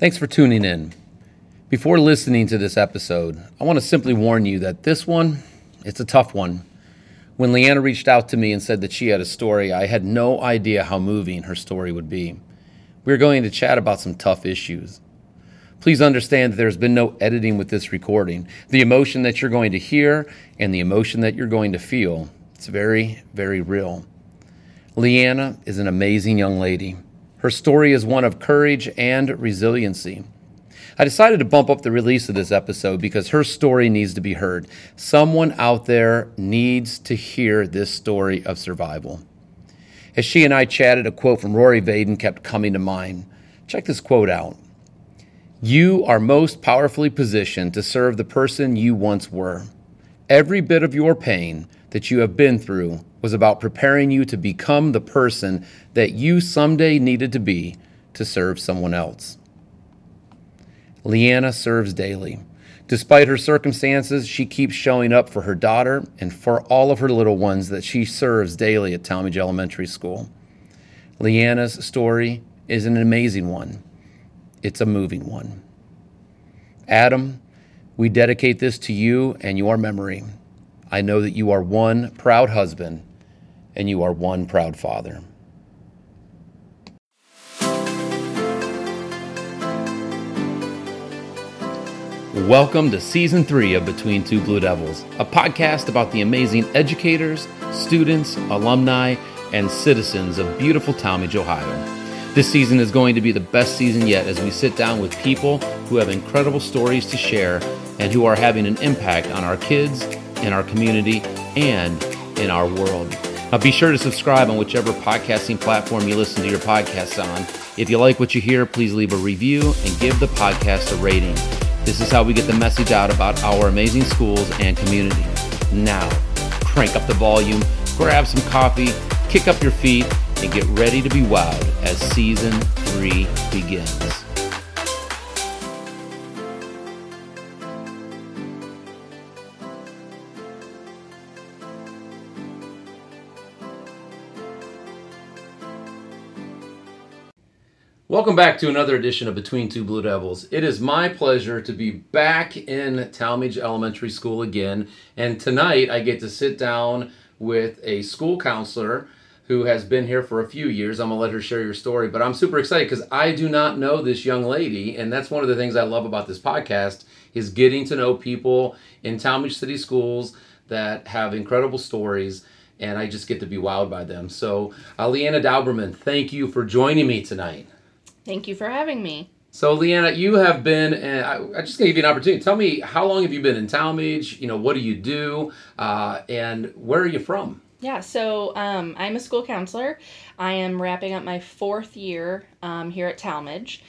Thanks for tuning in. Before listening to this episode, I want to simply warn you that this one, it's a tough one. When Lianna reached out to me and said that she had a story, I had no idea how moving her story would be. We are going to chat about some tough issues. Please understand that there's been no editing with this recording. The emotion that you're going to hear and the emotion that you're going to feel, it's very, very real. Lianna is an amazing young lady. Her story is one of courage and resiliency. I decided to bump up the release of this episode because her story needs to be heard. Someone out there needs to hear this story of survival. As she and I chatted, a quote from Rory Vaden kept coming to mind. Check this quote out. You are most powerfully positioned to serve the person you once were. Every bit of your pain that you have been through was about preparing you to become the person that you someday needed to be to serve someone else. Lianna serves daily. Despite her circumstances, she keeps showing up for her daughter and for all of her little ones that she serves daily at Tallmadge Elementary School. Lianna's story is an amazing one. It's a moving one. Adam, we dedicate this to you and your memory. I know that you are one proud husband and you are one proud father. Welcome to season three of Between Two Blue Devils, a podcast about the amazing educators, students, alumni, and citizens of beautiful Tallmadge, Ohio. This season is going to be the best season yet as we sit down with people who have incredible stories to share and who are having an impact on our kids, in our community, and in our world. Now, be sure to subscribe on whichever podcasting platform you listen to your podcasts on. If you like what you hear, please leave a review and give the podcast a rating. This is how we get the message out about our amazing schools and community. Now, crank up the volume, grab some coffee, kick up your feet, and get ready to be wowed as season three begins. Welcome back to another edition of Between Two Blue Devils. It is my pleasure to be back in Tallmadge Elementary School again, and tonight I get to sit down with a school counselor who has been here for a few years. I'm gonna let her share your story, but I'm super excited because I do not know this young lady, and that's one of the things I love about this podcast is getting to know people in Tallmadge City schools that have incredible stories, and I just get to be wowed by them. So, Lianna Dauberman, thank you for joining me tonight. Thank you for having me. So, Lianna, you have been, and I, I just gave you an opportunity. Tell me, how long have you been in Tallmadge? You know, what do you do? Uh, and where are you from? Yeah, so um, I'm a school counselor. I am wrapping up my fourth year um, here at Tallmadge.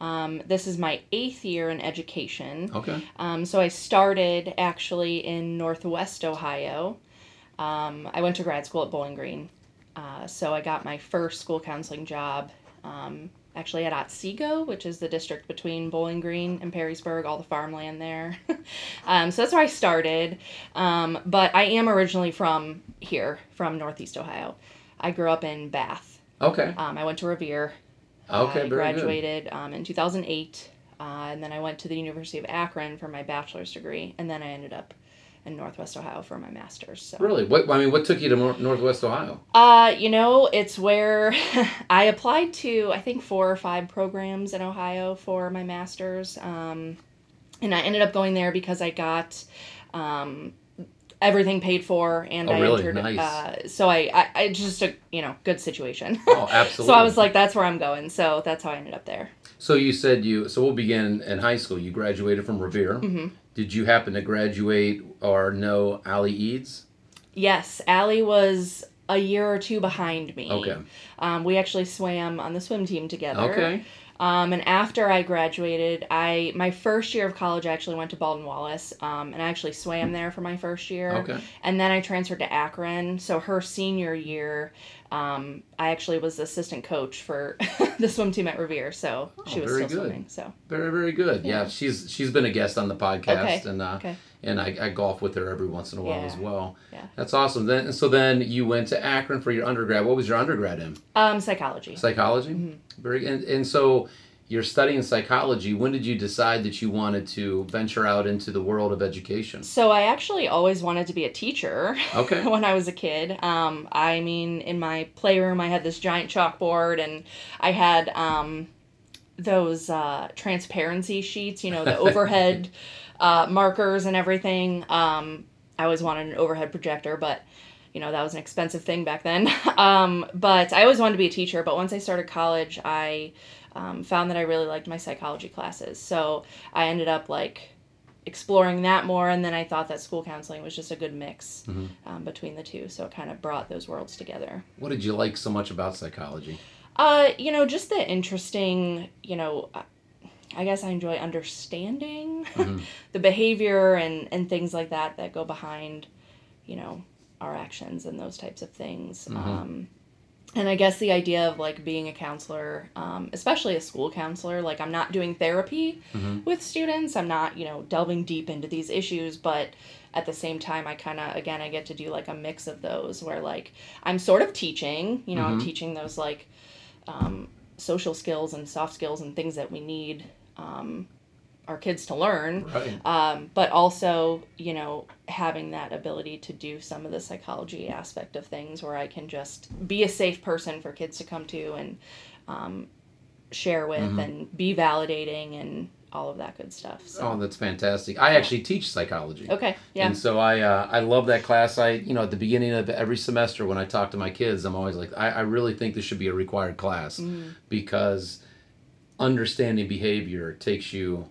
Um, this is my eighth year in education. Okay. Um, so I started actually in Northwest Ohio. Um, I went to grad school at Bowling Green. Uh, so I got my first school counseling job um, actually at Otsego, which is the district between Bowling Green and Perrysburg, all the farmland there. um, so that's where I started. Um, but I am originally from here, from Northeast Ohio. I grew up in Bath. Okay. Um, I went to Revere. Okay, I graduated um, in 2008. Uh, and then I went to the University of Akron for my bachelor's degree. And then I ended up in Northwest Ohio for my master's. So. Really? What I mean, what took you to Northwest Ohio? Uh, you know, it's where I applied to I think four or five programs in Ohio for my master's. Um, and I ended up going there because I got um, everything paid for and Oh, I really? entered Nice. uh, so I, I I just a you know good situation. Oh, absolutely. so I was like that's where I'm going. So that's how I ended up there. So you said you. So we'll begin in high school. You graduated from Revere. hmm Did you happen to graduate or know Ali Eads? Yes, Ali was a year or two behind me. Okay. Um, we actually swam on the swim team together. Okay. Um, and after I graduated, I my first year of college I actually went to Baldwin Wallace, um, and I actually swam there for my first year. Okay. And then I transferred to Akron. So her senior year, um, I actually was assistant coach for the swim team at Revere. So she Oh, was very still good. swimming. So Very very good. Yeah. Yeah. she's she's been a guest on the podcast, Okay. and uh, okay, and I, I golf with her every once in a while Yeah. as well. Yeah. That's awesome. Then and so then you went to Akron for your undergrad. What was your undergrad in? um, psychology. Psychology. Mhm. Very and and so you're studying psychology. When did you decide that you wanted to venture out into the world of education? So I actually always wanted to be a teacher. Okay. when I was a kid, um, I mean, in my playroom, I had this giant chalkboard, and I had um, those uh, transparency sheets. You know, the overhead uh, markers and everything. Um, I always wanted an overhead projector, but you know that was an expensive thing back then. um, but I always wanted to be a teacher. But once I started college, I um, found that I really liked my psychology classes. So I ended up like exploring that more, and then I thought that school counseling was just a good mix Mm-hmm. um, between the two. So it kind of brought those worlds together. What did you like so much about psychology? Uh, you know, just the interesting, you know, I guess I enjoy understanding the behavior and and things like that that go behind, you know, our actions and those types of things. Um, and I guess the idea of like being a counselor, um, especially a school counselor, like I'm not doing therapy with students. I'm not, you know, delving deep into these issues, but at the same time, I kind of, again, I get to do like a mix of those where like I'm sort of teaching, you know, I'm teaching those like um, social skills and soft skills and things that we need um, our kids to learn Right. um, but also you know having that ability to do some of the psychology aspect of things where i can just be a safe person for kids to come to and um, share with Mm-hmm. and be validating and all of that good stuff so Oh, that's fantastic. I actually teach psychology. okay yeah And so I uh, I love that class. I you know at the beginning of every semester when I talk to my kids, I'm always like I, I really think this should be a required class Mm. because understanding behavior takes you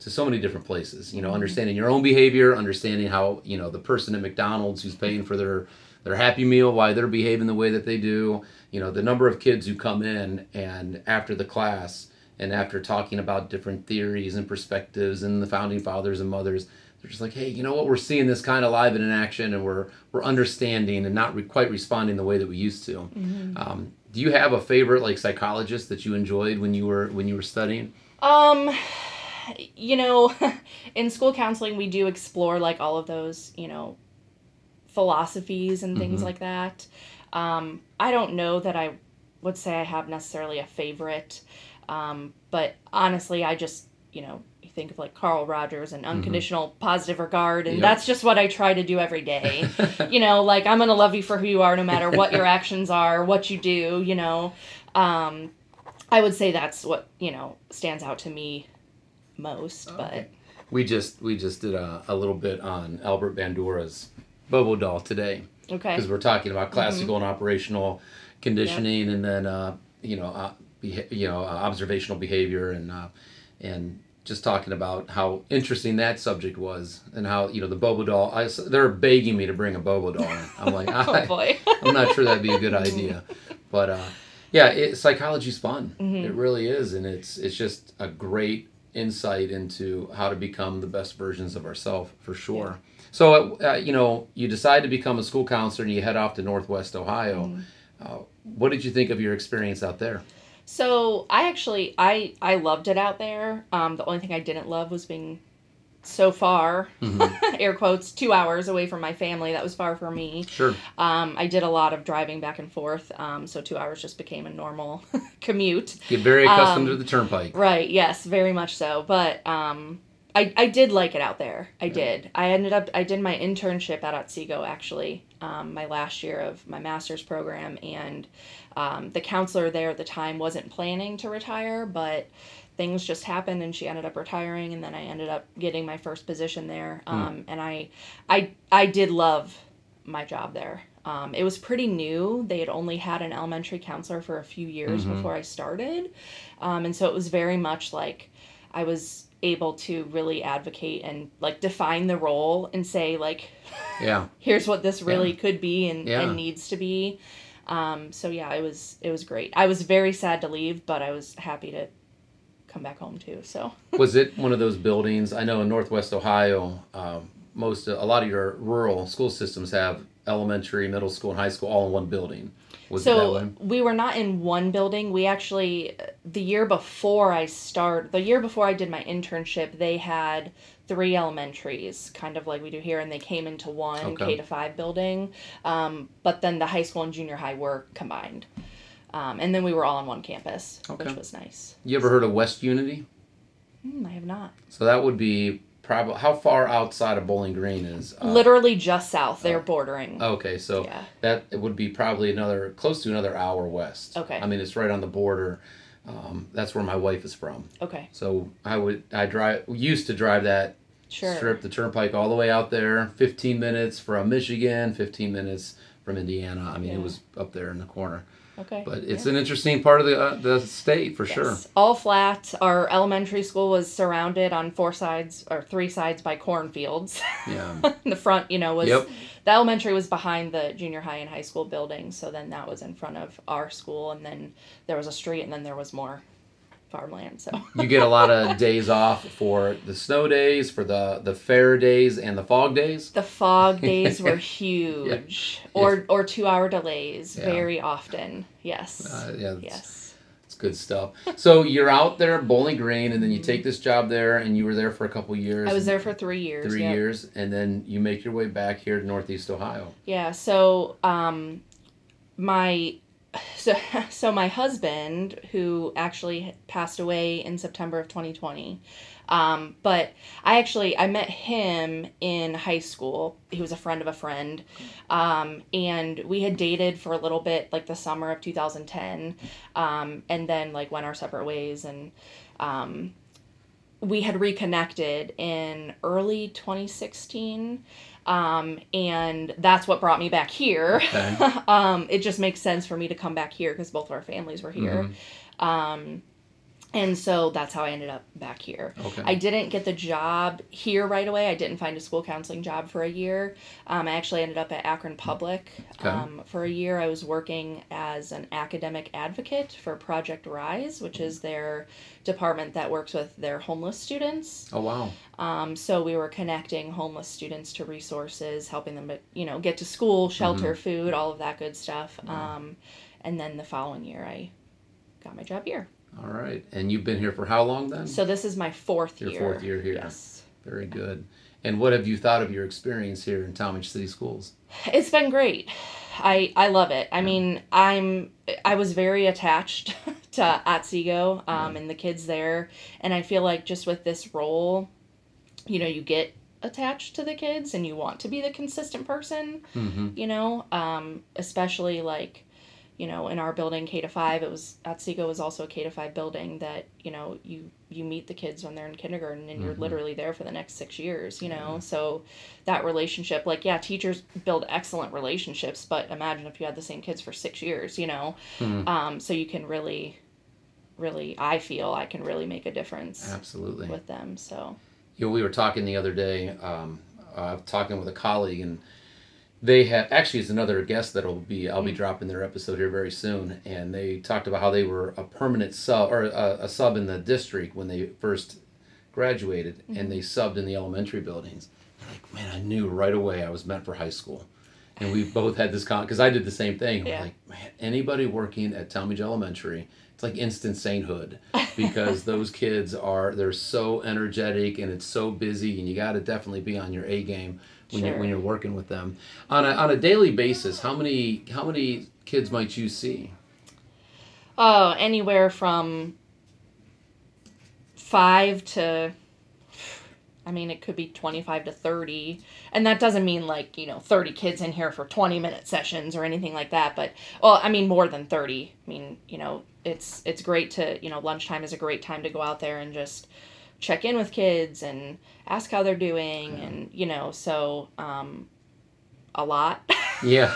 to so many different places. You know, understanding your own behavior, understanding how you know the person at McDonald's who's paying for their their happy meal, why they're behaving the way that they do. You know, the number of kids who come in and after the class and after talking about different theories and perspectives and the founding fathers and mothers, they're just like, hey, you know what? We're seeing this kind of live and in action, and we're we're understanding and not re- quite responding the way that we used to. Um, do you have a favorite like psychologist that you enjoyed when you were when you were studying? Um, you know, in school counseling, we do explore like all of those, you know, philosophies and things like that. Um, I don't know that I would say I have necessarily a favorite, um, but honestly, I just, you know, you think of like Carl Rogers and unconditional positive regard, and Yep. that's just what I try to do every day. you know, like I'm gonna love you for who you are, no matter what your actions are, what you do. You know, um, I would say that's what you know stands out to me most. But We just we just did a, a little bit on Albert Bandura's Bobo doll today okay, because we're talking about classical and operational conditioning, and then uh, you know uh, beha- you know uh, observational behavior, and uh, and just talking about how interesting that subject was, and how you know the Bobo doll. I, s- they're begging me to bring a Bobo doll. in. I'm like, oh I, boy, I'm not sure that'd be a good idea, but uh, yeah, it, psychology's fun. Mm-hmm. It really is, and it's it's just a great insight into how to become the best versions of ourselves for sure. So uh, you know, you decide to become a school counselor, and you head off to Northwest Ohio. Mm-hmm. Uh, what did you think of your experience out there? so I actually I I loved it out there. Um, the only thing I didn't love was being so far, air quotes, two hours away from my family. That was far for me. Sure. Um, I did a lot of driving back and forth, um, so two hours just became a normal commute. Get very accustomed Um, to the turnpike. Right. Yes. Very much so. But um, I I did like it out there. I did. I ended up. I did my internship at Otsego actually. Um, my last year of my master's program, and um, the counselor there at the time wasn't planning to retire, but things just happened, and she ended up retiring, and then I ended up getting my first position there. Um, and I, I, I did love my job there. Um, it was pretty new. They had only had an elementary counselor for a few years before I started. Um, and so it was very much like I was able to really advocate and like define the role and say like Yeah. here's what this really could be and, Yeah. and needs to be um, so yeah it was it was great i was very sad to leave but i was happy to come back home too so was it one of those buildings? I know in Northwest Ohio, um, most a lot of your rural school systems have elementary, middle school, and high school all in one building. Was it so we were not in one building we actually the year before i start the year before i did my internship they had three elementaries kind of like we do here and they came into one Okay. k to five building um, but then the high school and junior high were combined Um, and then we were all on one campus, Okay. which was nice. You ever heard of West Unity? Hmm, I have not. So that would be probably how far outside of Bowling Green is? uh, Literally just south. They're bordering. Okay, so Yeah. that it would be probably another close to another hour west. Okay. I mean, it's right on the border. Um, that's where my wife is from. Okay. So I would I drive used to drive that Sure. strip the turnpike all the way out there. Fifteen minutes from Michigan, fifteen minutes from Indiana. I mean, it was up there in the corner. Okay. But it's Yeah. an interesting part of the uh, the state for sure. All flat. Our elementary school was surrounded on four sides or three sides by cornfields. Yeah. the front, you know, was Yep. the elementary was behind the junior high and high school building, so then that was in front of our school, and then there was a street, and then there was more farmland. So you get a lot of days off for the snow days, for the the fair days, and the fog days. the fog days were huge, or or two hour delays Yeah. very often. Yes. Uh, yeah, it's, yes. it's good stuff. So you're out there Bowling Green, and then you take this job there, and you were there for a couple years. I was there for three years. three yep. years, and then you make your way back here to Northeast Ohio. Yeah, so um my so so my husband who actually passed away in September of 2020. Um but I actually I met him in high school. He was a friend of a friend. Um and we had dated for a little bit like the summer of 2010. Um and then like went our separate ways and um we had reconnected in early 2016 um, and that's what brought me back here Okay. um, it just makes sense for me to come back here because both of our families were here Mm-hmm. um, and so that's how i ended up back here Okay. i didn't get the job here right away i didn't find a school counseling job for a year um, i actually ended up at akron public Okay. um, for a year i was working as an academic advocate for project rise which is their department that works with their homeless students oh wow. um, so we were connecting homeless students to resources, helping them, you know, get to school, shelter, food, all of that good stuff. Um, and then the following year, I got my job here. All right, and you've been here for how long then? So this is my fourth Your year. fourth year here. Yes, Very good. And what have you thought of your experience here in Tallmadge City Schools? it's been great. I I love it. I mean, I'm I was very attached to Otsego um, and the kids there, and I feel like just with this role, you know, you get attached to the kids and you want to be the consistent person. Mm-hmm. you know um, especially like you know in our building k to 5 it was otsego was also a k to 5 building that you know you you meet the kids when they're in kindergarten and you're literally there for the next six years you know? So that relationship like yeah teachers build excellent relationships but imagine if you had the same kids for six years you know? Um, so you can really really i feel i can really make a difference Absolutely. with them so. You know, we were talking the other day, um, uh, talking with a colleague, and they had actually is another guest that'll be I'll be mm. dropping their episode here very soon, and they talked about how they were a permanent sub or a, a sub in the district when they first graduated, and mm-hmm. they subbed in the elementary buildings. They're like, man, I knew right away I was meant for high school. And we both had this con because I did the same thing. Yeah. like, man, anybody working at Tallmadge Elementary, it's like instant sainthood because those kids are they're so energetic and it's so busy and you got to definitely be on your A game when you Sure. when you're working with them on a on a daily basis. How many how many kids might you see? Oh, anywhere from five to, I mean, it could be 25 to 30. And that doesn't mean like, you know, 30 kids in here for 20 minute sessions or anything like that. But, well, I mean, more than 30. I mean, you know, it's, it's great to, you know, lunchtime is a great time to go out there and just check in with kids and ask how they're doing. And, you know, so, um, a lot. Yeah,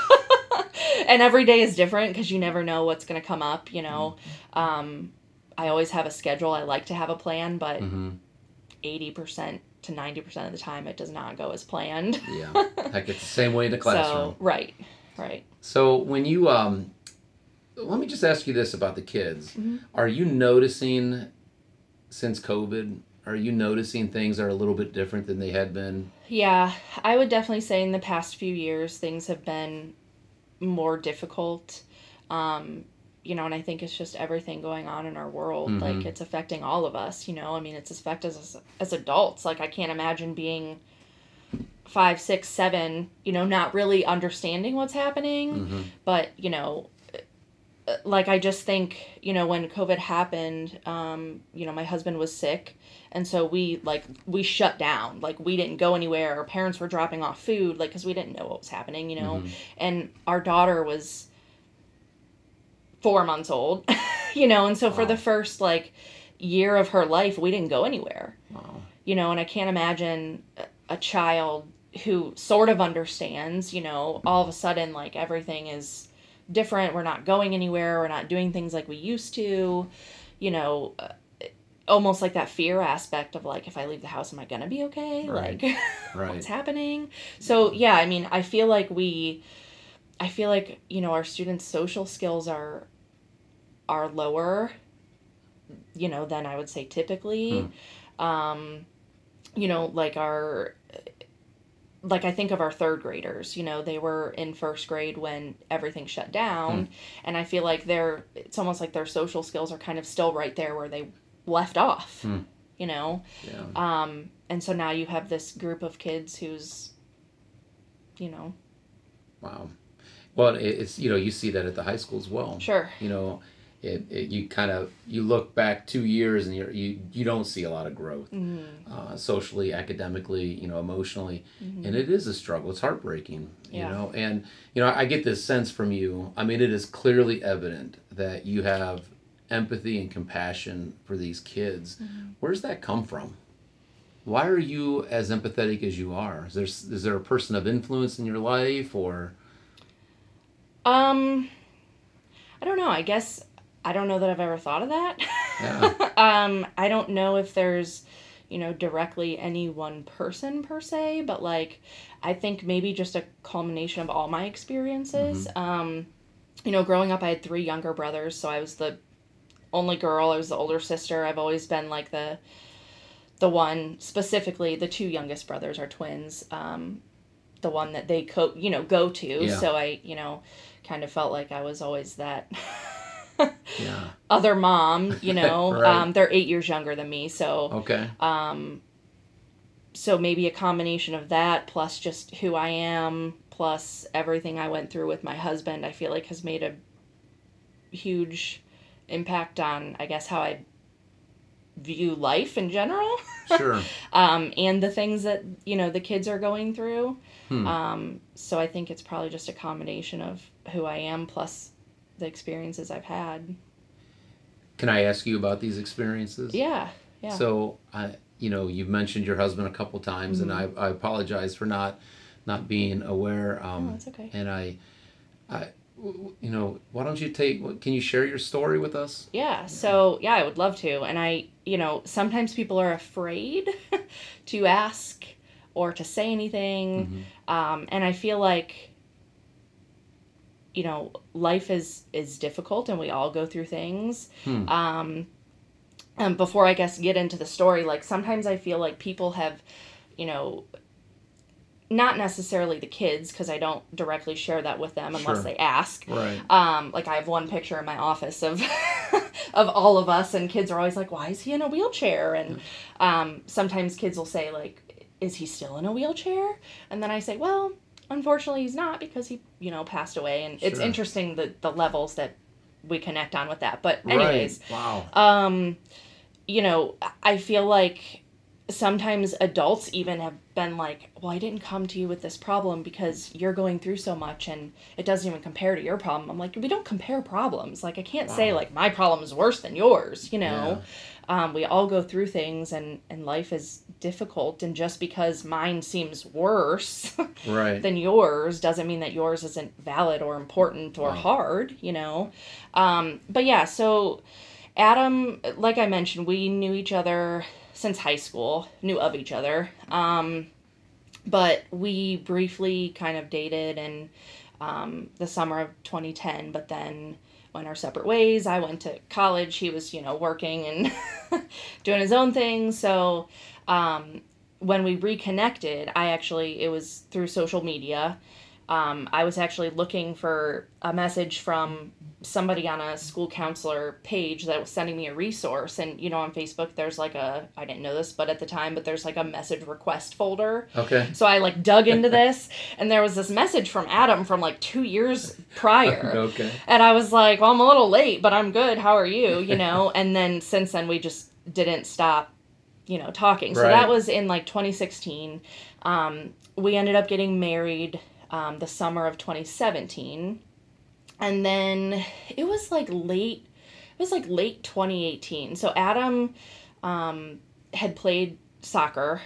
and every day is different because you never know what's going to come up you know um, i always have a schedule i like to have a plan but hmm 80% to 90% of the time it does not go as planned yeah. Heck, it's the same way in the classroom. so right right So when you um, let me just ask you this about the kids: Are you noticing since COVID? Are you noticing things are a little bit different than they had been? yeah i would definitely say in the past few years things have been more difficult um, you know and i think it's just everything going on in our world Mhm. like it's affecting all of us you know i mean it's affected us as adults like i can't imagine being five six seven you know not really understanding what's happening Mm-hmm. but you know like I just think you know when COVID happened, um, you know my husband was sick, and so we like we shut down. Like we didn't go anywhere. Our parents were dropping off food, like because we didn't know what was happening, you know. And our daughter was four months old, you know, and so for the first like year of her life, we didn't go anywhere Wow. you know, and I can't imagine a child who sort of understands, you know, all of a sudden like everything is different. We're not going anywhere. We're not doing things like we used to, you know, uh, almost like that fear aspect of like, if I leave the house, am I going to be okay? Right. Like, Right. what's happening? So, yeah, I mean, I feel like we, I feel like, you know, our students' social skills are, are lower, you know, than I would say typically. Um, you know, like our, like I think of our third graders, you know, they were in first grade when everything shut down. And I feel like they're, it's almost like their social skills are kind of still right there where they left off, Hmm. you know? Yeah. Um, and so now you have this group of kids who's, you know, Wow. Well, it's you know you see that at the high school as well. sure. You know, it, it you kind of you look back two years and you're, you you don't see a lot of growth Mm-hmm. uh, socially, academically, you know, emotionally, and it is a struggle. It's heartbreaking. You know, and you know I get this sense from you. I mean, it is clearly evident that you have empathy and compassion for these kids. Where does that come from? Why are you as empathetic as you are? Is there is there a person of influence in your life or? Um, I don't know. I guess I don't know that I've ever thought of that. Yeah. um, I don't know if there's, you know, directly any one person per se, but like, I think maybe just a culmination of all my experiences. Um, you know, growing up, I had three younger brothers, so I was the only girl. I was the older sister. I've always been like the, the one specifically. The two youngest brothers are twins. Um, the one that they co you know go to. Yeah. So I you know, kind of felt like I was always that. Yeah. other mom, you know. Right. um, they're eight years younger than me, so Okay. um, so maybe a combination of that plus just who I am plus everything I went through with my husband, I feel like has made a huge impact on I guess how I view life in general. Sure. um, and the things that you know the kids are going through. Hmm. Um, so I think it's probably just a combination of who I am plus the experiences I've had. Can I ask you about these experiences? Yeah, yeah. So I, you know, you've mentioned your husband a couple times, and I, I apologize for not, not being aware. Um, No, it's okay. And I, I, you know, why don't you take? Can you share your story with us? Yeah, so yeah, I would love to. And I, you know, sometimes people are afraid to ask or to say anything. Um, and I feel like, you know, life is is difficult and we all go through things. Hmm. Um, and before I guess get into the story, like sometimes I feel like people have, you know, not necessarily the kids because I don't directly share that with them unless Sure. they ask. Right. Um, like I have one picture in my office of of all of us, and kids are always like, "Why is he in a wheelchair?" And um, sometimes kids will say like, "Is he still in a wheelchair?" And then I say, "Well, unfortunately, he's not because he, you know, passed away." And it's Sure. interesting the the levels that we connect on with that. But anyways, Right. Wow. um, you know, I feel like sometimes adults even have been like, well, I didn't come to you with this problem because you're going through so much and it doesn't even compare to your problem. I'm like, we don't compare problems. Like, I can't say, like, my problem is worse than yours, you know? Um, we all go through things and, and life is difficult. And just because mine seems worse Right. than yours doesn't mean that yours isn't valid or important or Wow. hard, you know? Um, but yeah, so Adam, like I mentioned, we knew each other since high school, knew of each other. Um, but we briefly kind of dated in um, the summer of 2010, but then went our separate ways. I went to college. He was, you know, working and doing his own thing. So um, when we reconnected, I actually, it was through social media. Um, I was actually looking for a message from somebody on a school counselor page that was sending me a resource. And, you know, on Facebook, there's like a, I didn't know this, but at the time, but there's like a message request folder. Okay. So I like dug into this, and there was this message from Adam from like two years prior. okay. And I was like, well, I'm a little late, but I'm good. How are you? You know, and then since then, we just didn't stop, you know, talking. So Right. that was in like 2016. Um, we ended up getting married um, the summer of 2017. And then it was like late, it was like late 2018. So Adam um, had played soccer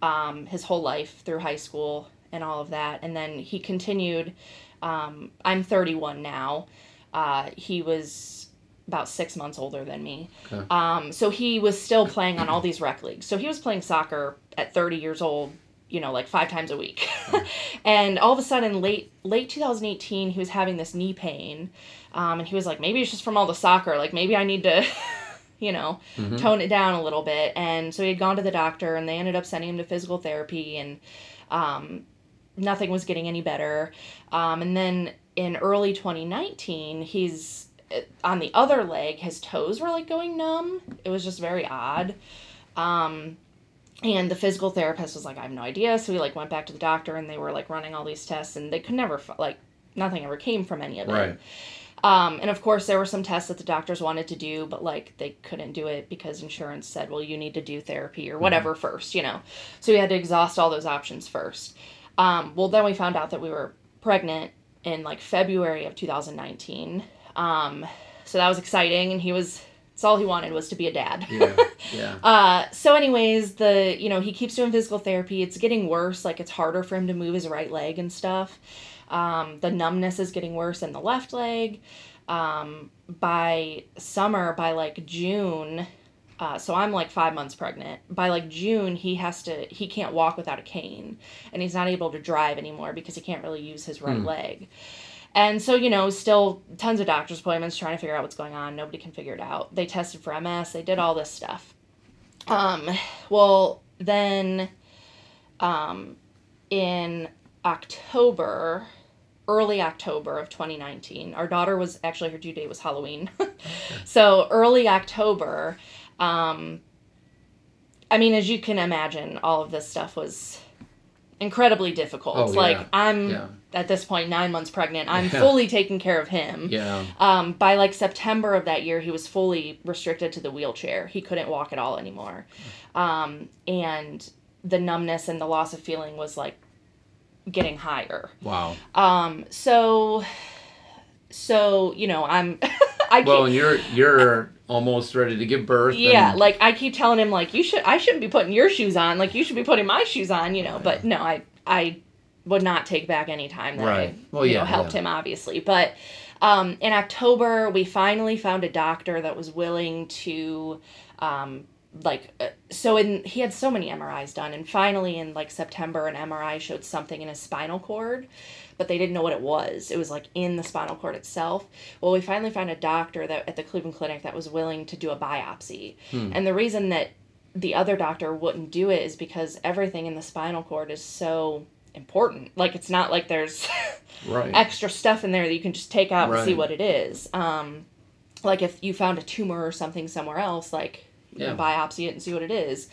um, his whole life through high school and all of that. And then he continued. Um, I'm 31 now. Uh, he was about six months older than me. Okay. Um, so he was still playing on all these rec leagues. So he was playing soccer at 30 years old, you know, like five times a week. and all of a sudden, late late 2018, he was having this knee pain, um, and he was like, maybe it's just from all the soccer. Like maybe I need to. You know, tone it down a little bit. And so he had gone to the doctor, and they ended up sending him to physical therapy, and um, nothing was getting any better. Um, and then in early 2019, he's uh, on the other leg, his toes were like going numb. It was just very odd. Um, and the physical therapist was like, I have no idea. So we like went back to the doctor and they were like running all these tests and they could never, like, nothing ever came from any of it. Right. Um, and of course, there were some tests that the doctors wanted to do, but like they couldn't do it because insurance said, well, you need to do therapy or whatever first, you know. So we had to exhaust all those options first. Um, well, then we found out that we were pregnant in like February of 2019. Um, so that was exciting, and he was. That's all he wanted was to be a dad. Yeah. Yeah. Uh, so anyways, the you know he keeps doing physical therapy. It's getting worse. Like it's harder for him to move his right leg and stuff. Um, the numbness is getting worse in the left leg. Um, by summer, by like June, uh, so I'm like five months pregnant. By like June, he has to he can't walk without a cane, and he's not able to drive anymore because he can't really use his right leg. And so, you know, still tons of doctor's appointments trying to figure out what's going on. Nobody can figure it out. They tested for MS, they did all this stuff. Um, well, then um, in October, early October of 2019, our daughter was actually her due date was Halloween. so early October, um, I mean, as you can imagine, all of this stuff was incredibly difficult. Oh, like yeah. I'm Yeah. at this point nine months pregnant. I'm Yeah. fully taking care of him. Yeah. Um, by like September of that year, he was fully restricted to the wheelchair. He couldn't walk at all anymore. Um, and the numbness and the loss of feeling was like getting higher. Wow. Um, so, so, you know, I'm, I Well, and you're you're almost ready to give birth. yeah, like I keep telling him like, you should, I shouldn't be putting your shoes on. Like you should be putting my shoes on, you know, but no, I, I would not take back any time that Right. I, Well, you yeah, know, helped yeah. him obviously. But, um, in October, we finally found a doctor that was willing to, um, like uh, so in he had so many MRIs done and finally in like September an MRI showed something in his spinal cord but they didn't know what it was. It was like in the spinal cord itself. Well we finally found a doctor that at the Cleveland Clinic that was willing to do a biopsy. And the reason that the other doctor wouldn't do it is because everything in the spinal cord is so important. Like it's not like there's right. extra stuff in there that you can just take out and see what it is. Um, like if you found a tumor or something somewhere else, like you know, biopsy it and see what it is.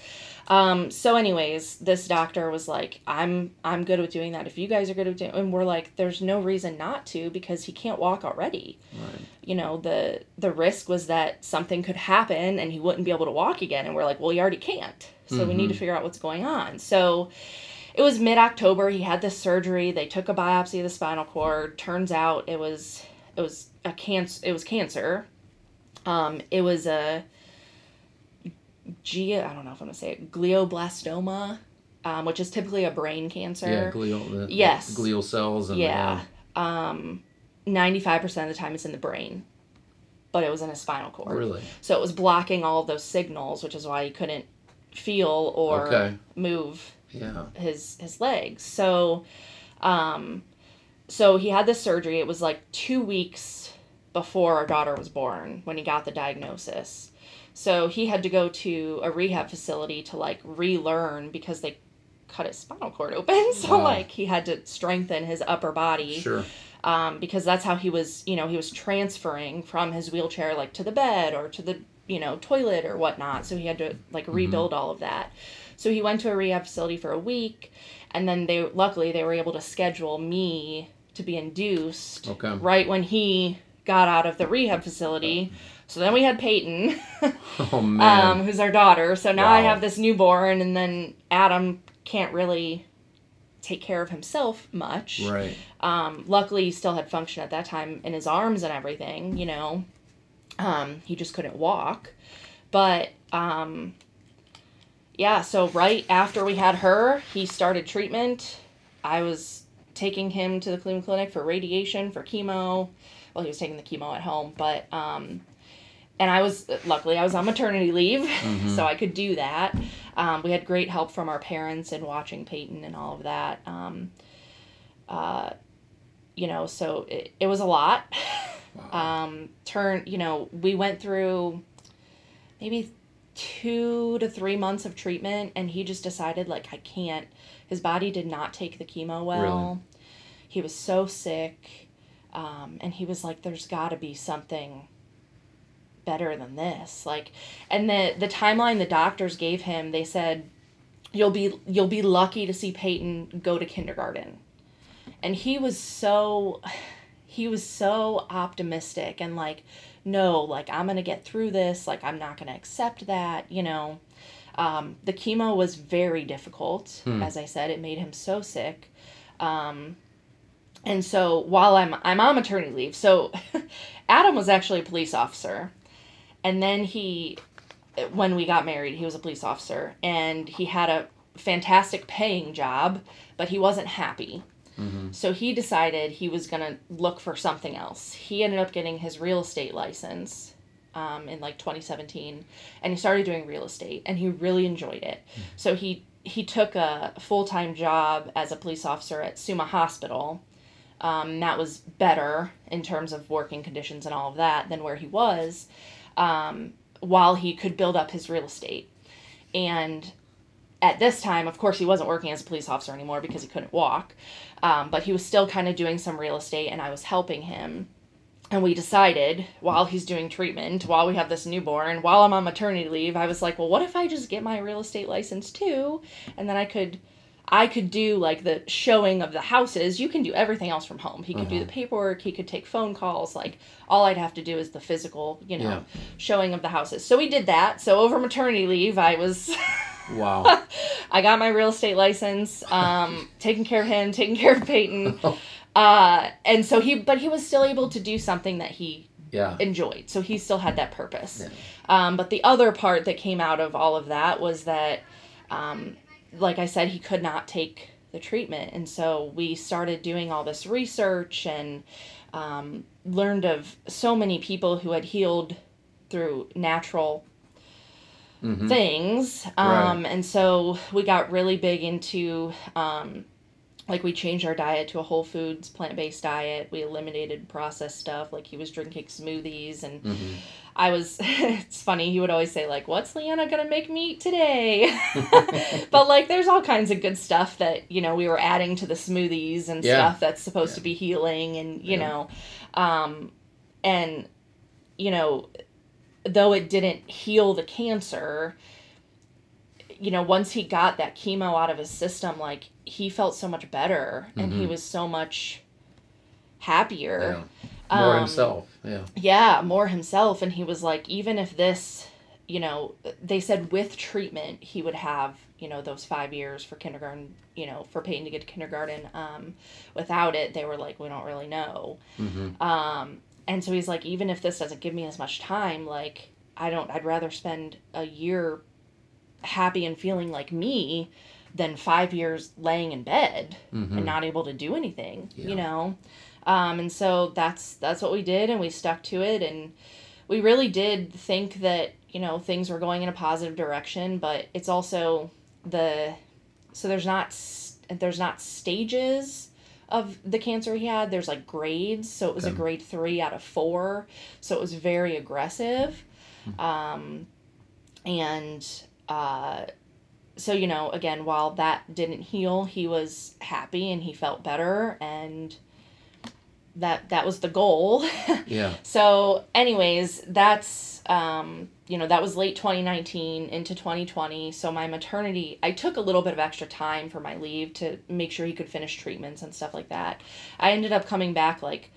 Um, so, anyways, this doctor was like, "I'm I'm good with doing that. If you guys are good with doing," and we're like, "There's no reason not to because he can't walk already." Right. You know, the the risk was that something could happen and he wouldn't be able to walk again. And we're like, "Well, he already can't. So we need to figure out what's going on." So it was mid October. He had this surgery. They took a biopsy of the spinal cord. Turns out it was it was a cancer. It was cancer. Um, it was a G. I don't know if I'm gonna say it. Glioblastoma, um, which is typically a brain cancer. Yeah. Glial. The, the Yes. glial cells. And Yeah. Um, 95% of the time it's in the brain, but it was in his spinal cord. really. So it was blocking all those signals, which is why he couldn't feel or Okay. move Yeah. his his legs. So um so he had this surgery. It was like 2 weeks before our daughter was born when he got the diagnosis. So he had to go to a rehab facility to like relearn because they cut his spinal cord open. So Wow. like he had to strengthen his upper body Sure. um, because that's how he was, you know, he was transferring from his wheelchair like to the bed or to the, you know, toilet or whatnot. So he had to like rebuild all of that. So he went to a rehab facility for a week, and then they luckily they were able to schedule me to be induced Okay. right when he got out of the rehab facility. So then we had Peyton, Oh man. um, who's our daughter. So now I have this newborn, and then Adam can't really take care of himself much. right. Um, luckily, he still had function at that time in his arms and everything, you know. Um, he just couldn't walk. But, um, yeah, so right after we had her, he started treatment. I was taking him to the Cleveland Clinic for radiation, for chemo. Well, he was taking the chemo at home, but, um, and I was, luckily, I was on maternity leave, so I could do that. Um, we had great help from our parents in watching Peyton and all of that. Um, uh, you know, so it, it was a lot. Um, turn, you know, we went through maybe two to three months of treatment, and he just decided, like, I can't. His body did not take the chemo well. Really? He was so sick. Um, and he was like, there's got to be something better than this. Like and the the timeline the doctors gave him they said you'll be you'll be lucky to see Peyton go to kindergarten. And he was so he was so optimistic and like no like i'm gonna get through this. Like i'm not gonna accept that you know? Um, the chemo was very difficult as i said it made him so sick. Um, and so while i'm i'm on maternity leave so adam was actually a police officer and then he when we got married he was a police officer and he had a fantastic paying job but he wasn't happy so he decided he was going to look for something else. He ended up getting his real estate license um, in like 2017, and he started doing real estate, and he really enjoyed it. So he he took a full time job as a police officer at Summa Hospital. Um, that was better in terms of working conditions and all of that than where he was, um, while he could build up his real estate. And at this time, of course, he wasn't working as a police officer anymore because he couldn't walk. Um, but he was still kind of doing some real estate, and I was helping him. And we decided while he's doing treatment, while we have this newborn, while I'm on maternity leave, I was like, well, what if I just get my real estate license too? And then I could. I could do like the showing of the houses. You can do everything else from home. He could do the paperwork. He could take phone calls. Like all I'd have to do is the physical, you know, Yeah. showing of the houses. So we did that. So over maternity leave, I was Wow. I got my real estate license, um, taking care of him, taking care of Peyton. Uh, and so he, but he was still able to do something that he Yeah. enjoyed. So he still had that purpose. Yeah. Um, but the other part that came out of all of that was that, um, like I said, he could not take the treatment. And so we started doing all this research and um, learned of so many people who had healed through natural things. Um, And so we got really big into, um, like, we changed our diet to a whole foods, plant based diet. We eliminated processed stuff. Like, he was drinking smoothies. And I was, it's funny, he would always say, like, what's Lianna to make me eat today? but, like, there's all kinds of good stuff that, you know, we were adding to the smoothies and Yeah. stuff that's supposed to be healing and, you Yeah. know, um, and, you know, though it didn't heal the cancer, you know, once he got that chemo out of his system, like he felt so much better and he was so much happier. Yeah. More Um, himself. Yeah. Yeah, more himself. And he was like, even if this, you know, they said with treatment, he would have, you know, those five years for kindergarten, you know, for Peyton to get to kindergarten. Um, without it, they were like, we don't really know. Um, and so he's like, even if this doesn't give me as much time, like, I don't, I'd rather spend a year happy and feeling like me than five years laying in bed and not able to do anything, Yeah. you know? Um, and so that's, that's what we did and we stuck to it. And we really did think that, you know, things were going in a positive direction, but it's also the, so there's not, there's not stages of the cancer he had. There's like grades. So it was a grade three out of four. So it was very aggressive. Um, and uh, so you know, again, while that didn't heal, he was happy and he felt better and that that was the goal. Yeah. so, anyways, that's um, you know, that was late 2019 into 2020. So my maternity, I took a little bit of extra time for my leave to make sure he could finish treatments and stuff like that. I ended up coming back like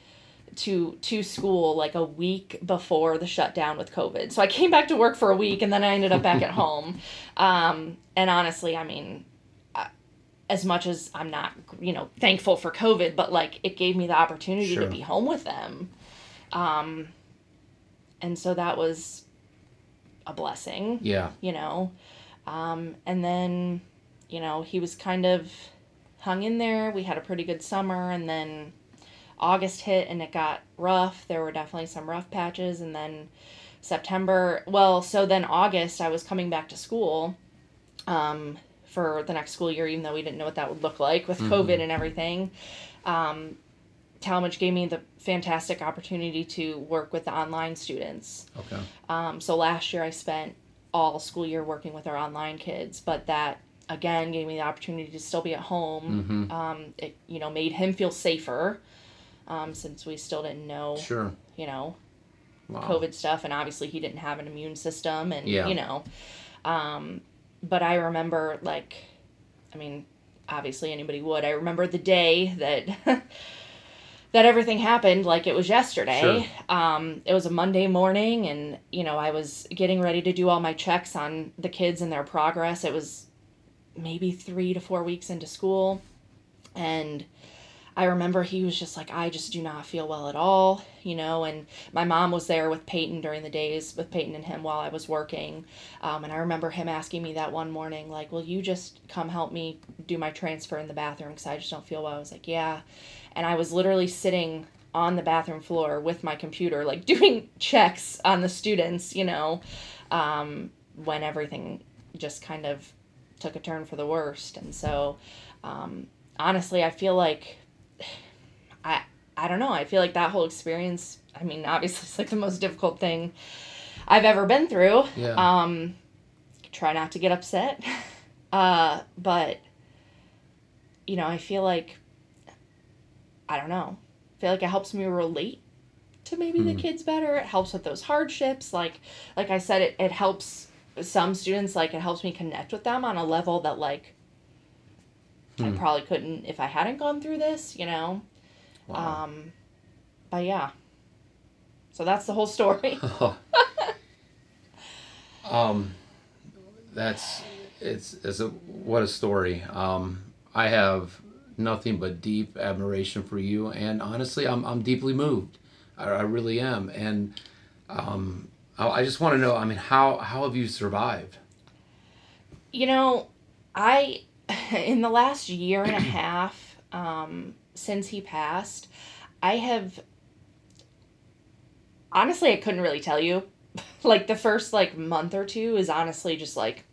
to to school like a week before the shutdown with COVID. So I came back to work for a week and then I ended up back at home. Um, and honestly, I mean, uh, as much as I'm not, you know, thankful for COVID, but like it gave me the opportunity Sure. to be home with them. Um, and so that was a blessing Yeah. you know. Um, and then, you know, he was kind of hung in there. We had a pretty good summer, and then August hit and it got rough. There were definitely some rough patches, and then September. Well, so then August, I was coming back to school um, for the next school year, even though we didn't know what that would look like with COVID and everything. Um, Tallmadge gave me the fantastic opportunity to work with the online students. Okay. Um, so last year I spent all school year working with our online kids, but that again gave me the opportunity to still be at home. Mm-hmm. Um, it you know made him feel safer um, since we still didn't know Sure. you know Wow. COVID stuff, and obviously he didn't have an immune system, and Yeah. you know, um, but I remember like, I mean, obviously anybody would. I remember the day that. That everything happened like it was yesterday. Um, it was a Monday morning, and you know I was getting ready to do all my checks on the kids and their progress. It was maybe three to four weeks into school, and I remember he was just like, I just do not feel well at all, you know. And my mom was there with Peyton during the days with Peyton and him while I was working. Um, and I remember him asking me that one morning, like, Will you just come help me do my transfer in the bathroom because I just don't feel well? I was like, Yeah. And I was literally sitting on the bathroom floor with my computer, like doing checks on the students, you know, um, when everything just kind of took a turn for the worst. And so, um, honestly, I feel like I I don't know. I feel like that whole experience. I mean, obviously, it's like the most difficult thing I've ever been through. Yeah. Um, try not to get upset, uh, but you know, I feel like I don't know. I feel like it helps me relate to maybe the Hmm. kids better. It helps with those hardships. Like like I said, it, it helps some students. Like it helps me connect with them on a level that like I Hmm. probably couldn't if I hadn't gone through this. You know. Wow. Um, but yeah. So that's the whole story. um, that's it's it's a what a story. Um, I have nothing but deep admiration for you, and honestly, I'm I'm deeply moved. I, I really am, and um, I, I just want to know. I mean, how how have you survived? you know, I in the last year and a half um, since he passed, I have honestly I couldn't really tell you. like the first like month or two is honestly just like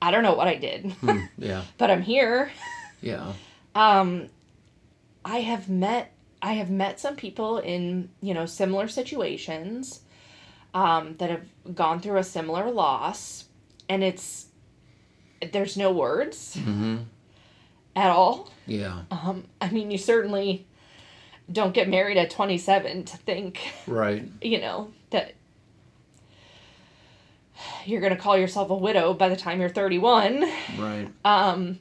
I don't know what I did, Hmm, yeah, but I'm here. yeah, Um, I have met I have met some people in you know similar situations um, that have gone through a similar loss, and it's there's no words. Hmm at all. yeah, Um, I mean, you certainly don't get married at 27 to think right, you know that you're gonna call yourself a widow by the time you're 31. right, um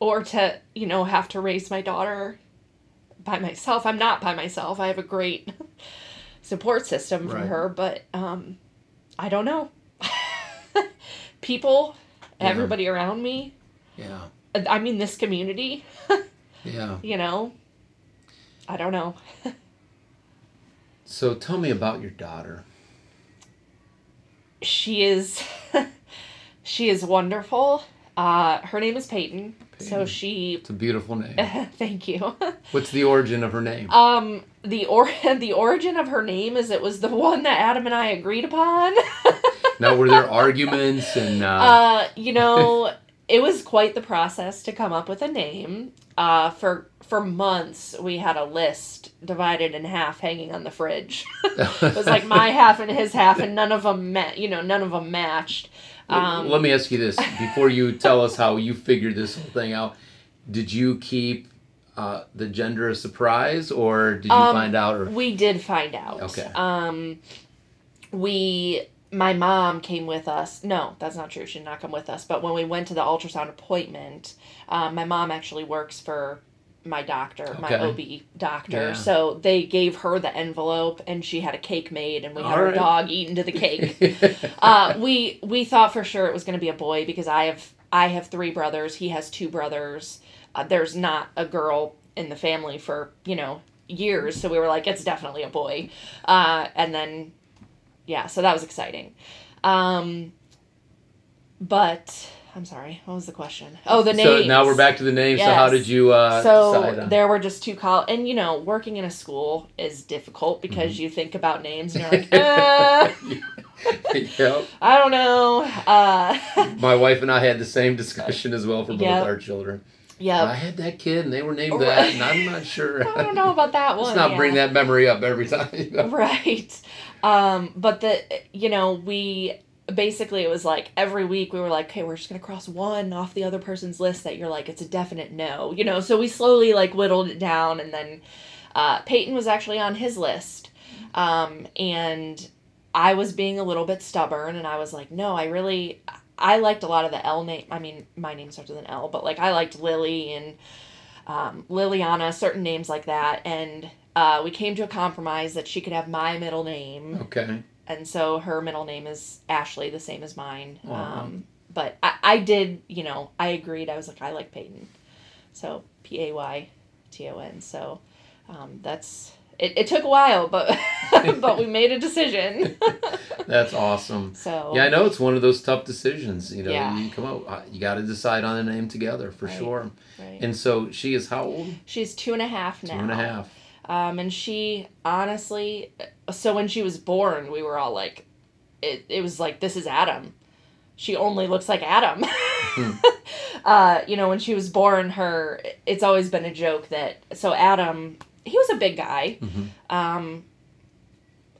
or to you know have to raise my daughter by myself i'm not by myself i have a great support system for Right. her but um i don't know people Yeah. everybody around me yeah, i mean this community yeah. you know i don't know So tell me about your daughter. she is she is wonderful uh her name is peyton, so she It's a beautiful name. thank you What's the origin of her name? Um, the or the origin of her name is it was the one that Adam and I agreed upon. now, were there arguments and? Uh, uh, you know, it was quite the process to come up with a name. Uh, for for months, we had a list divided in half, hanging on the fridge. it was like my half and his half, and none of them met. You know, none of them matched. Um, Let me ask you this before you tell us how you figured this whole thing out. Did you keep uh, the gender a surprise, or did you Um, find out? Or We did find out. Okay. Um, we, my mom came with us. No, that's not true. She did not come with us. But when we went to the ultrasound appointment, um, my mom actually works for my doctor, my OB doctor. Yeah. So they gave her the envelope, and she had a cake made, and we had our right. dog eat into the cake. uh, we we thought for sure it was going to be a boy because I have I have three brothers. He has two brothers. Uh, there's not a girl in the family for you know years, so we were like, it's definitely a boy. Uh, and then, yeah, so that was exciting. Um, but I'm sorry, what was the question? Oh, the name. so now we're back to the name. So how did you uh, So decide on? there were just two call, and you know, working in a school is difficult because Mm-hmm. you think about names and you're like, uh, yep. I don't know. Uh, My wife and I had the same discussion as well for both Yep. our children. yeah, I had that kid, and they were named that, and I'm not sure. I don't know about that one. Let's not yeah. bring that memory up every time. right um but the you know we basically it was like every week we were like okay we're just gonna cross one off the other person's list that you're like it's a definite no you know? So we slowly like whittled it down and then uh peyton was actually on his list. Um and i was being a little bit stubborn and i was like no i really i liked a lot of the l name i mean my name starts with an l but like i liked lily and um, Liliana, certain names like that, and uh, we came to a compromise that she could have my middle name, okay. and so her middle name is Ashley, the same as mine. Wow. Um, but I, I did, you know, I agreed. I was like, I like Peyton, so P A Y T O N. So um, that's it. It took a while, but but we made a decision. That's awesome. so Yeah, I know it's one of those tough decisions. You know, Yeah. you come out, uh, you got to decide on a name together for Right. sure. right. And so she is how old? she's two and a half now. Two and a half. Um, and she honestly, so when she was born, we were all like, it, it was like, this is Adam. She only looks like Adam. uh, you know, when she was born, her, it's always been a joke that, so Adam, he was a big guy, Mhm. um,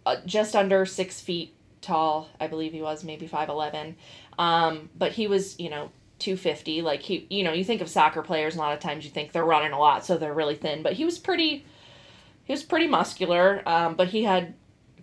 uh, just under six feet tall, I believe he was, maybe 5'11. Um, but he was, you know, 250. Like, he, you know, you think of soccer players, a lot of times you think they're running a lot, so they're really thin. But he was pretty, he was pretty muscular, um, but he had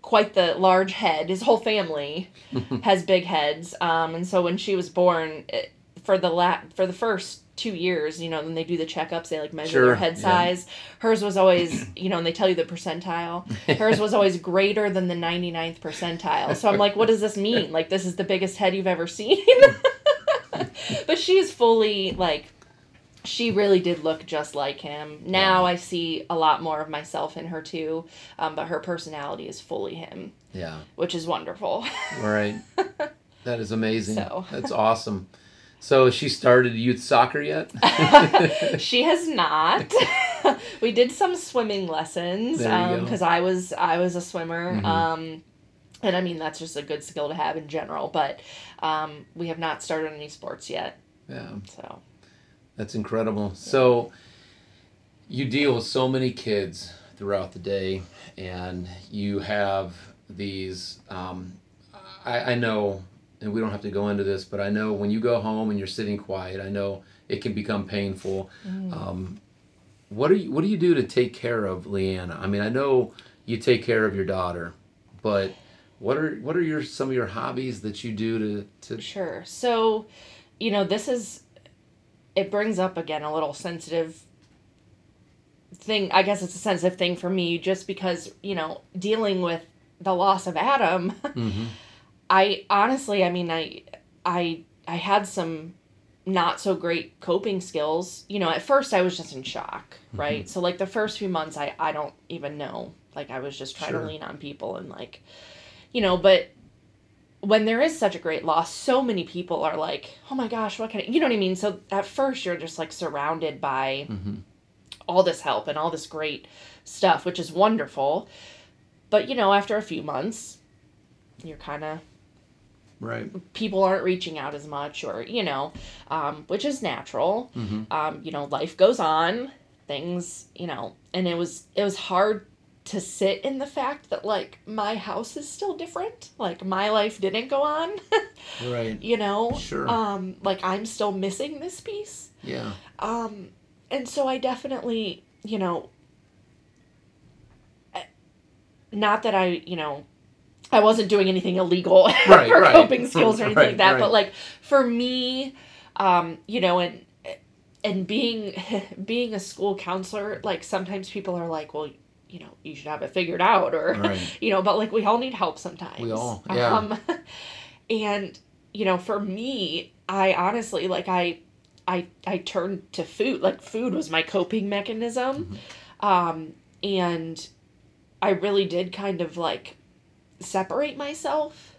quite the large head. His whole family has big heads, um, and so when she was born, it, for the la- for the first two years, you know, when they do the checkups, they like measure Sure, their head yeah. size. Hers was always, you know, and they tell you the percentile. Hers was always greater than the 99th percentile. So I'm like, what does this mean? Like, this is the biggest head you've ever seen. but she is fully like she really did look just like him. Now I see a lot more of myself in her too, um, but her personality is fully him, Yeah. which is wonderful. Right. that is amazing. So. That's awesome. So she started youth soccer yet? she has not. we did some swimming lessons There you go. because I was I was a swimmer. Mhm. Um, and I mean that's just a good skill to have in general. But um, we have not started any sports yet. yeah. So That's incredible. So you deal with so many kids throughout the day, and you have these. Um, I, I know, and we don't have to go into this, but I know when you go home and you're sitting quiet, I know it can become painful. Um, what do you What do you do to take care of Lianna? I mean, I know you take care of your daughter, but what are what are your some of your hobbies that you do to to Sure. So, you know, this is it brings up again a little sensitive thing. I guess it's a sensitive thing for me just because, you know, dealing with the loss of Adam, Mhm. I honestly, I mean, I I I had some not so great coping skills. You know, at first I was just in shock, right? So like the first few months I I don't even know. Like I was just trying Sure. to lean on people and like you know, but when there is such a great loss, so many people are like, "Oh my gosh, what can I?" You know what I mean? So at first, you're just like surrounded by Mhm. all this help and all this great stuff, which is wonderful. But you know, after a few months, you're kind of right people aren't reaching out as much or you know um, which is natural Mm-hmm. um, you know life goes on things you know and it was it was hard to sit in the fact that like my house is still different like my life didn't go on right you know Sure. um like i'm still missing this piece yeah um and so i definitely you know not that i you know i wasn't doing anything illegal Right, for right. coping skills or anything Right, like that right. but like for me um you know and and being being a school counselor like sometimes people are like well you know you should have it figured out or Right. you know but like we all need help sometimes We all- yeah. um, and you know for me i honestly like i i i turned to food like food was my coping mechanism um and i really did kind of like separate myself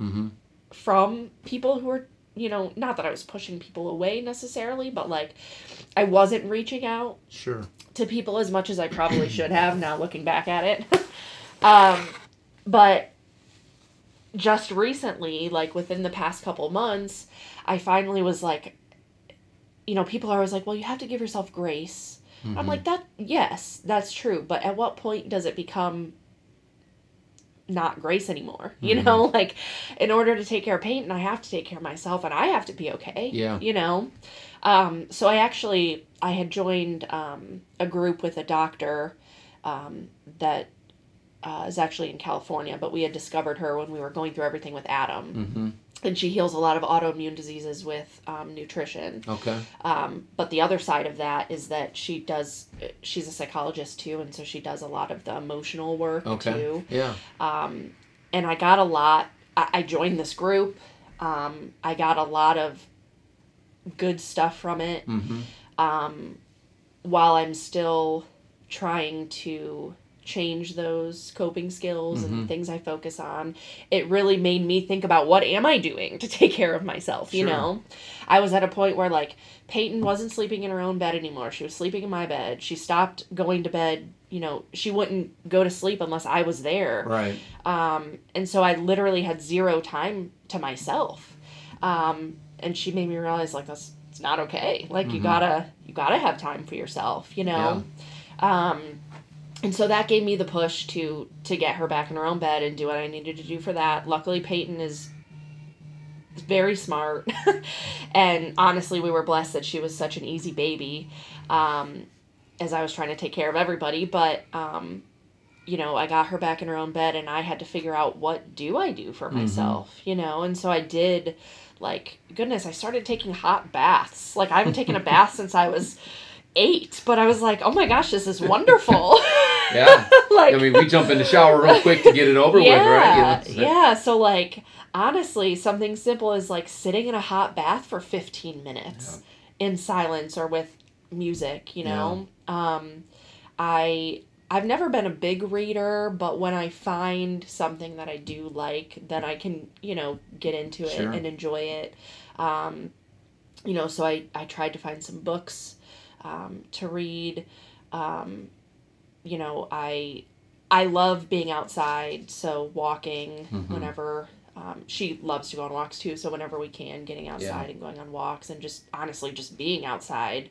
mm-hmm. from people who were you know not that i was pushing people away necessarily but like i wasn't reaching out sure to people as much as I probably should have now looking back at it. um, but just recently, like within the past couple months, I finally was like, you know, people are always like, well, you have to give yourself grace. I'm like, that, yes, that's true. But at what point does it become not grace anymore? You know, like in order to take care of Peyton, I have to take care of myself and I have to be okay. Yeah. You know? Um, so I actually I had joined um, a group with a doctor um, that uh, is actually in California, but we had discovered her when we were going through everything with Adam, mm-hmm. And she heals a lot of autoimmune diseases with um, nutrition. okay Um, but the other side of that is that she does she's a psychologist too, and so she does a lot of the emotional work okay too yeah um, and I got a lot. I, I joined this group. Um, I got a lot of good stuff from it. mm-hmm. Um, while I'm still trying to change those coping skills and things I focus on, it really made me think about what am I doing to take care of myself. You Sure. know, I was at a point where like Peyton wasn't sleeping in her own bed anymore. She was sleeping in my bed. She stopped going to bed. You know, she wouldn't go to sleep unless I was there right um, and so I literally had zero time to myself. Um, and she made me realize like that's it's not okay. Like you gotta you gotta have time for yourself, you know. Um, and so that gave me the push to to get her back in her own bed and do what I needed to do for that. Luckily, Peyton is very smart, and honestly, we were blessed that she was such an easy baby. Um, as I was trying to take care of everybody, but um, you know, I got her back in her own bed and I had to figure out what do I do for myself, you know? And so I did like goodness, I started taking hot baths. Like I haven't taken a bath since I was 8, but I was like, "Oh my gosh, this is wonderful." yeah like i mean we jump in the shower real quick to get it over yeah, with right You know, so- yeah, so like honestly, something simple is like sitting in a hot bath for 15 minutes in silence or with music, you know. Um I I've never been a big reader, but when I find something that I do like, then I can, you know, get into it Sure. and enjoy it. Um, you know, so I, I tried to find some books um, to read. Um, you know, I I love being outside, so walking whenever um, she loves to go on walks too. So whenever we can, getting outside and going on walks, and just honestly just being outside,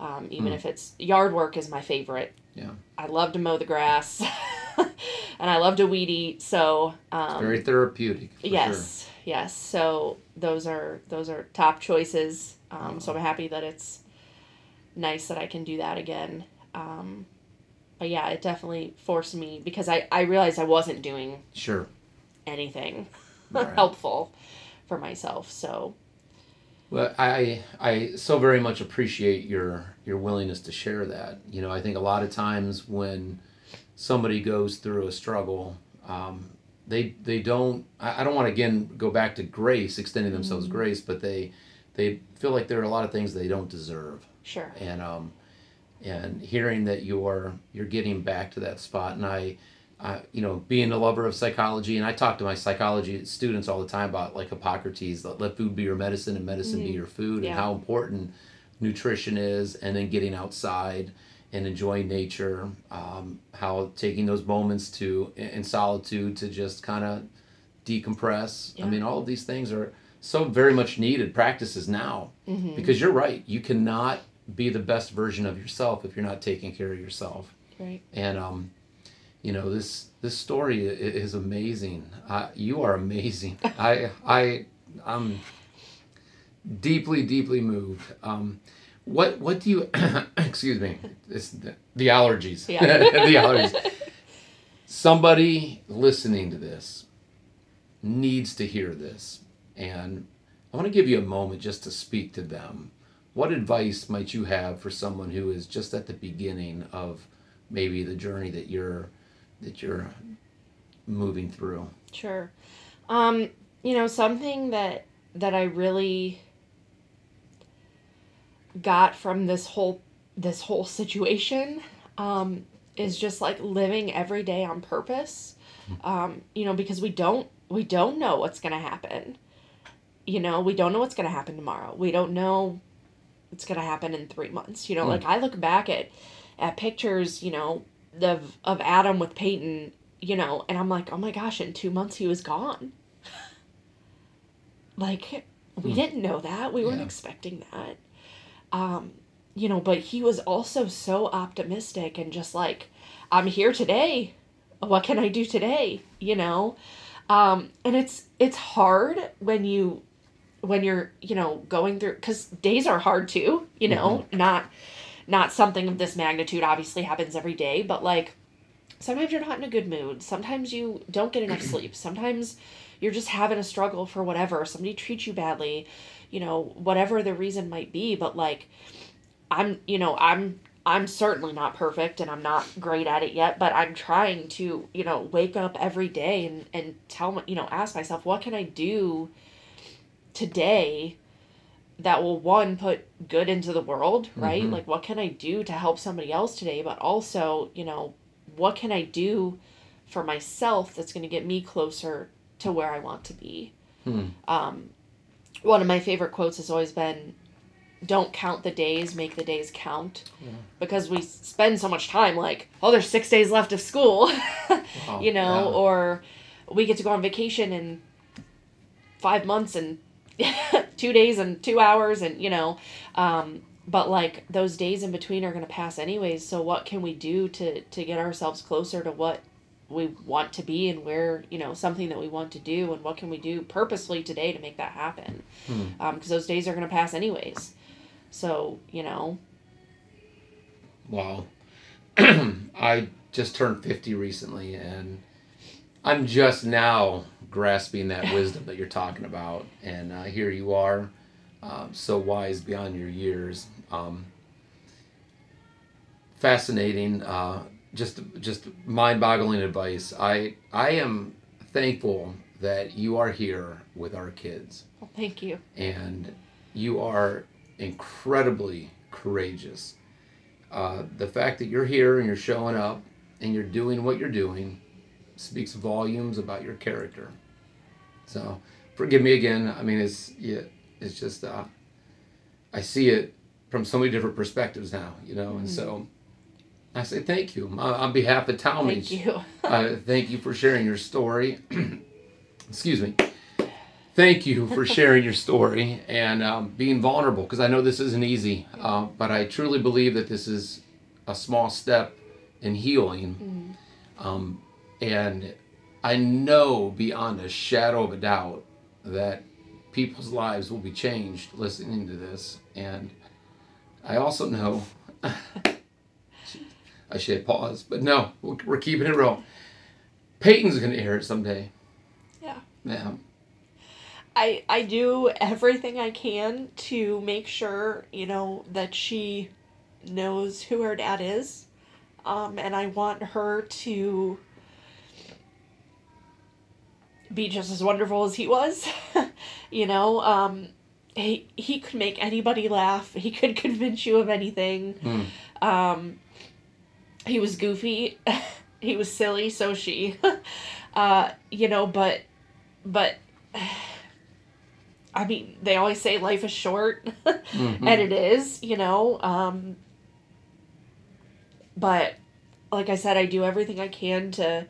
um, even if it's yard work is my favorite. yeah I love to mow the grass, and I love to weed eat. So um, very therapeutic yes, yes. So those are those are top choices. Um, so I'm happy that it's nice that I can do that again. But yeah, it definitely forced me because I I realized I wasn't doing sure anything Right. helpful for myself. So Well, I I so very much appreciate your your willingness to share that. You know, I think a lot of times when somebody goes through a struggle, um, they they don't. I, I don't want to again go back to grace, extending themselves grace, but they they feel like there are a lot of things they don't deserve, sure, and um, and hearing that you're you're getting back to that spot, and I. Uh, you know, being a lover of psychology, and I talk to my psychology students all the time about like Hippocrates, let, let food be your medicine and medicine be your food, Yeah. and how important nutrition is, and then getting outside and enjoying nature. Um, how taking those moments to in solitude to just kind of decompress. I mean, all of these things are so very much needed practices now Mm-hmm. because you're right. You cannot be the best version of yourself if you're not taking care of yourself. Right. And um, you know this this story is amazing. Uh, you are amazing. I I I'm deeply deeply moved. Um, what what do you excuse me? It's the, the allergies. Yeah. the allergies. Somebody listening to this needs to hear this, and I want to give you a moment just to speak to them. What advice might you have for someone who is just at the beginning of maybe the journey that you're that you're moving through? Sure. Um, you know, something that that I really got from this whole this whole situation um, is just like living every day on purpose. Um, you know, because we don't we don't know what's gonna happen. You know, we don't know what's gonna happen tomorrow. We don't know what's gonna happen in three months. You know, like I look back at at pictures, you know, of of Adam with Peyton, you know, and I'm like, oh my gosh, in two months he was gone. like, we didn't know that. We weren't Yeah. expecting that. Um, you know, but he was also so optimistic and just like, I'm here today. What can I do today? You know? Um, and it's it's hard when you when you're, you know, going through cuz days are hard too, you know, mm-hmm. not not something of this magnitude obviously happens every day, but like sometimes you're not in a good mood. Sometimes you don't get enough sleep. Sometimes you're just having a struggle for whatever. Somebody treats you badly, you know, whatever the reason might be, but like I'm, you know, I'm I'm certainly not perfect and I'm not great at it yet, but I'm trying to, you know, wake up every day and and tell you know, ask myself what can I do today that will one put good into the world, right? Like what can I do to help somebody else today, but also, you know, what can I do for myself that's going to get me closer to where I want to be? Um, one of my favorite quotes has always been don't count the days, make the days count. Because we spend so much time like, oh, there's six days left of school, Wow, you know, yeah. or we get to go on vacation in five months and two days and two hours, and you know, um, but like those days in between are going to pass anyways. So what can we do to to get ourselves closer to what we want to be and where you know something that we want to do and what can we do purposely today to make that happen because those days are going to pass anyways so you know Wow. I just turned 50 recently and I'm just now grasping that wisdom that you're talking about. And uh, here you are, um, so wise beyond your years. Um, fascinating, uh, just just mind-boggling advice. I I am thankful that you are here with our kids well, thank you and you are incredibly courageous. Uh, the fact that you're here and you're showing up and you're doing what you're doing speaks volumes about your character. So, forgive me again. I mean, it's yeah, it's just uh, I see it from so many different perspectives now, you know, and so I say thank you on, on behalf of Tallmadge. thank you uh, thank you for sharing your story. Excuse me. Thank you for sharing your story and um, being vulnerable because I know this isn't easy, uh, but I truly believe that this is a small step in healing. Um, and I know beyond a shadow of a doubt that people's lives will be changed listening to this. And I also know, I should pause, but no, we're we're keeping it real. Peyton's going to hear it someday. yeah Yeah. I I do everything I can to make sure you know that she knows who her dad is, um, and I want her to be just as wonderful as he was. you know, um, he he could make anybody laugh. He could convince you of anything. Mm. Um, he was goofy. he was silly. So she, uh, you know, but but. I mean, they always say life is short, Mhm. and it is, you know. Um, but like I said, I do everything I can to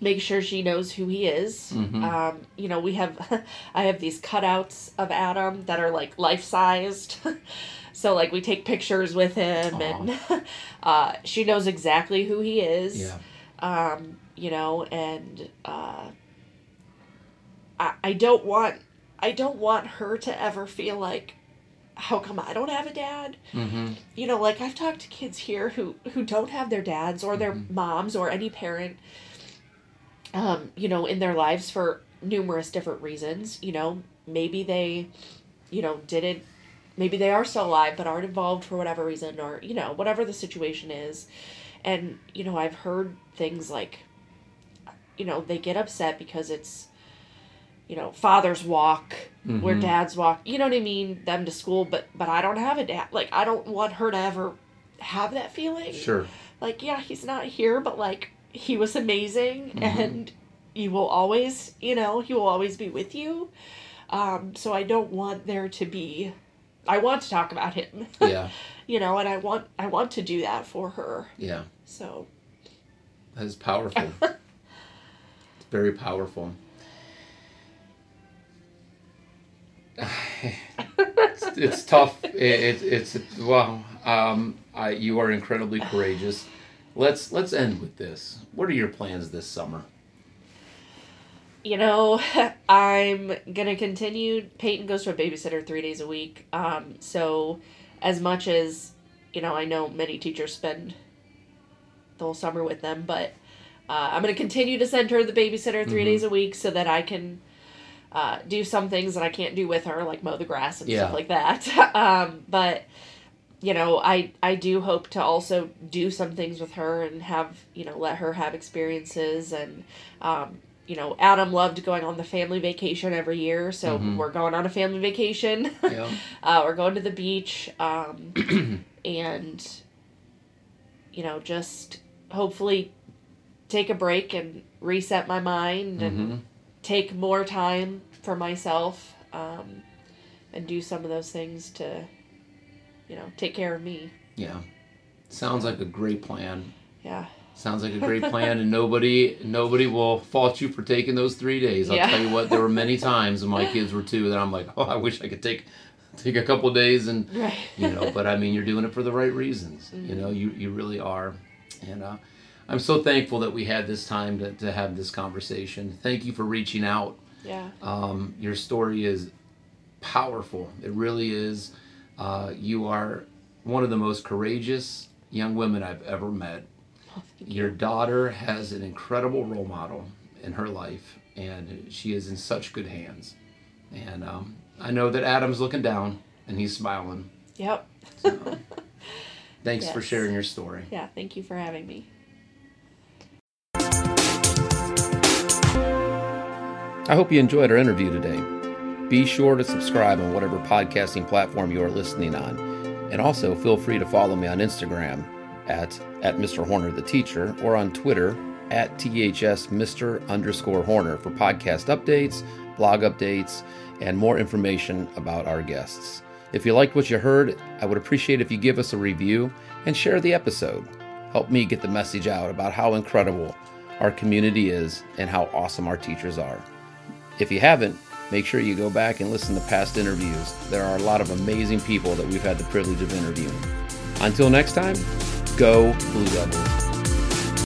make sure she knows who he is. Um, you know, we have, I have these cutouts of Adam that are like life sized. so like we take pictures with him, and uh, she knows exactly who he is. Yeah. Um, you know, and uh, I I don't want I don't want her to ever feel like. How come I don't have a dad? Mm-hmm. you know like i've talked to kids here who who don't have their dads or their Mm-hmm. moms or any parent um you know in their lives for numerous different reasons you know maybe they you know didn't maybe they are still alive but aren't involved for whatever reason or you know whatever the situation is and you know i've heard things like you know they get upset because it's you know fathers walk where Mhm. dads walk you know what i mean them to school but but i don't have a dad like i don't want her to ever have that feeling Sure. like yeah he's not here but like he was amazing Mhm. and you will always you know he will always be with you um so i don't want there to be i want to talk about him Yeah. you know and i want i want to do that for her Yeah. so That is powerful. it's very powerful. it's, it's tough. It, it, it's well. Um, I, you are incredibly courageous. Let's let's end with this. What are your plans this summer? you know, I'm gonna continue. Peyton goes to a babysitter three days a week. Um, so as much as you know, I know many teachers spend the whole summer with them, but uh, I'm gonna continue to send her the babysitter 3 Mhm. days a week so that I can uh, do some things that I can't do with her, like mow the grass and Yeah. stuff like that. um, but you know, I I do hope to also do some things with her and have you know let her have experiences and um, you know Adam loved going on the family vacation every year, so Mhm. we're going on a family vacation. Yeah. uh, we're going to the beach, um, and you know just hopefully take a break and reset my mind and hmm take more time for myself um, and do some of those things to you know take care of me Yeah. Sounds like a great plan. yeah Sounds like a great plan, and nobody nobody will fault you for taking those three days. I'll Yeah. tell you what, there were many times when my kids were two that I'm like, oh, I wish I could take take a couple days and right you know. But I mean, you're doing it for the right reasons. You Mm-hmm. know, you you really are, and uh, I'm so thankful that we had this time to to have this conversation. Thank you for reaching out. yeah Um, your story is powerful. It really is. Uh, you are one of the most courageous young women I've ever met. Your daughter has an incredible role model in her life, and she is in such good hands. And um, I know that Adam's looking down and he's smiling. yep So, thanks for sharing your story. yeah thank you for having me I hope you enjoyed our interview today. Be sure to subscribe on whatever podcasting platform you are listening on. And also feel free to follow me on Instagram at, at Mr. Horner the Teacher or on Twitter at THS Mr. underscore Horner for podcast updates, blog updates, and more information about our guests. If you liked what you heard, I would appreciate if you give us a review and share the episode. Help me get the message out about how incredible our community is and how awesome our teachers are. If you haven't, make sure you go back and listen to past interviews. There are a lot of amazing people that we've had the privilege of interviewing. Until next time, go Blue Devils.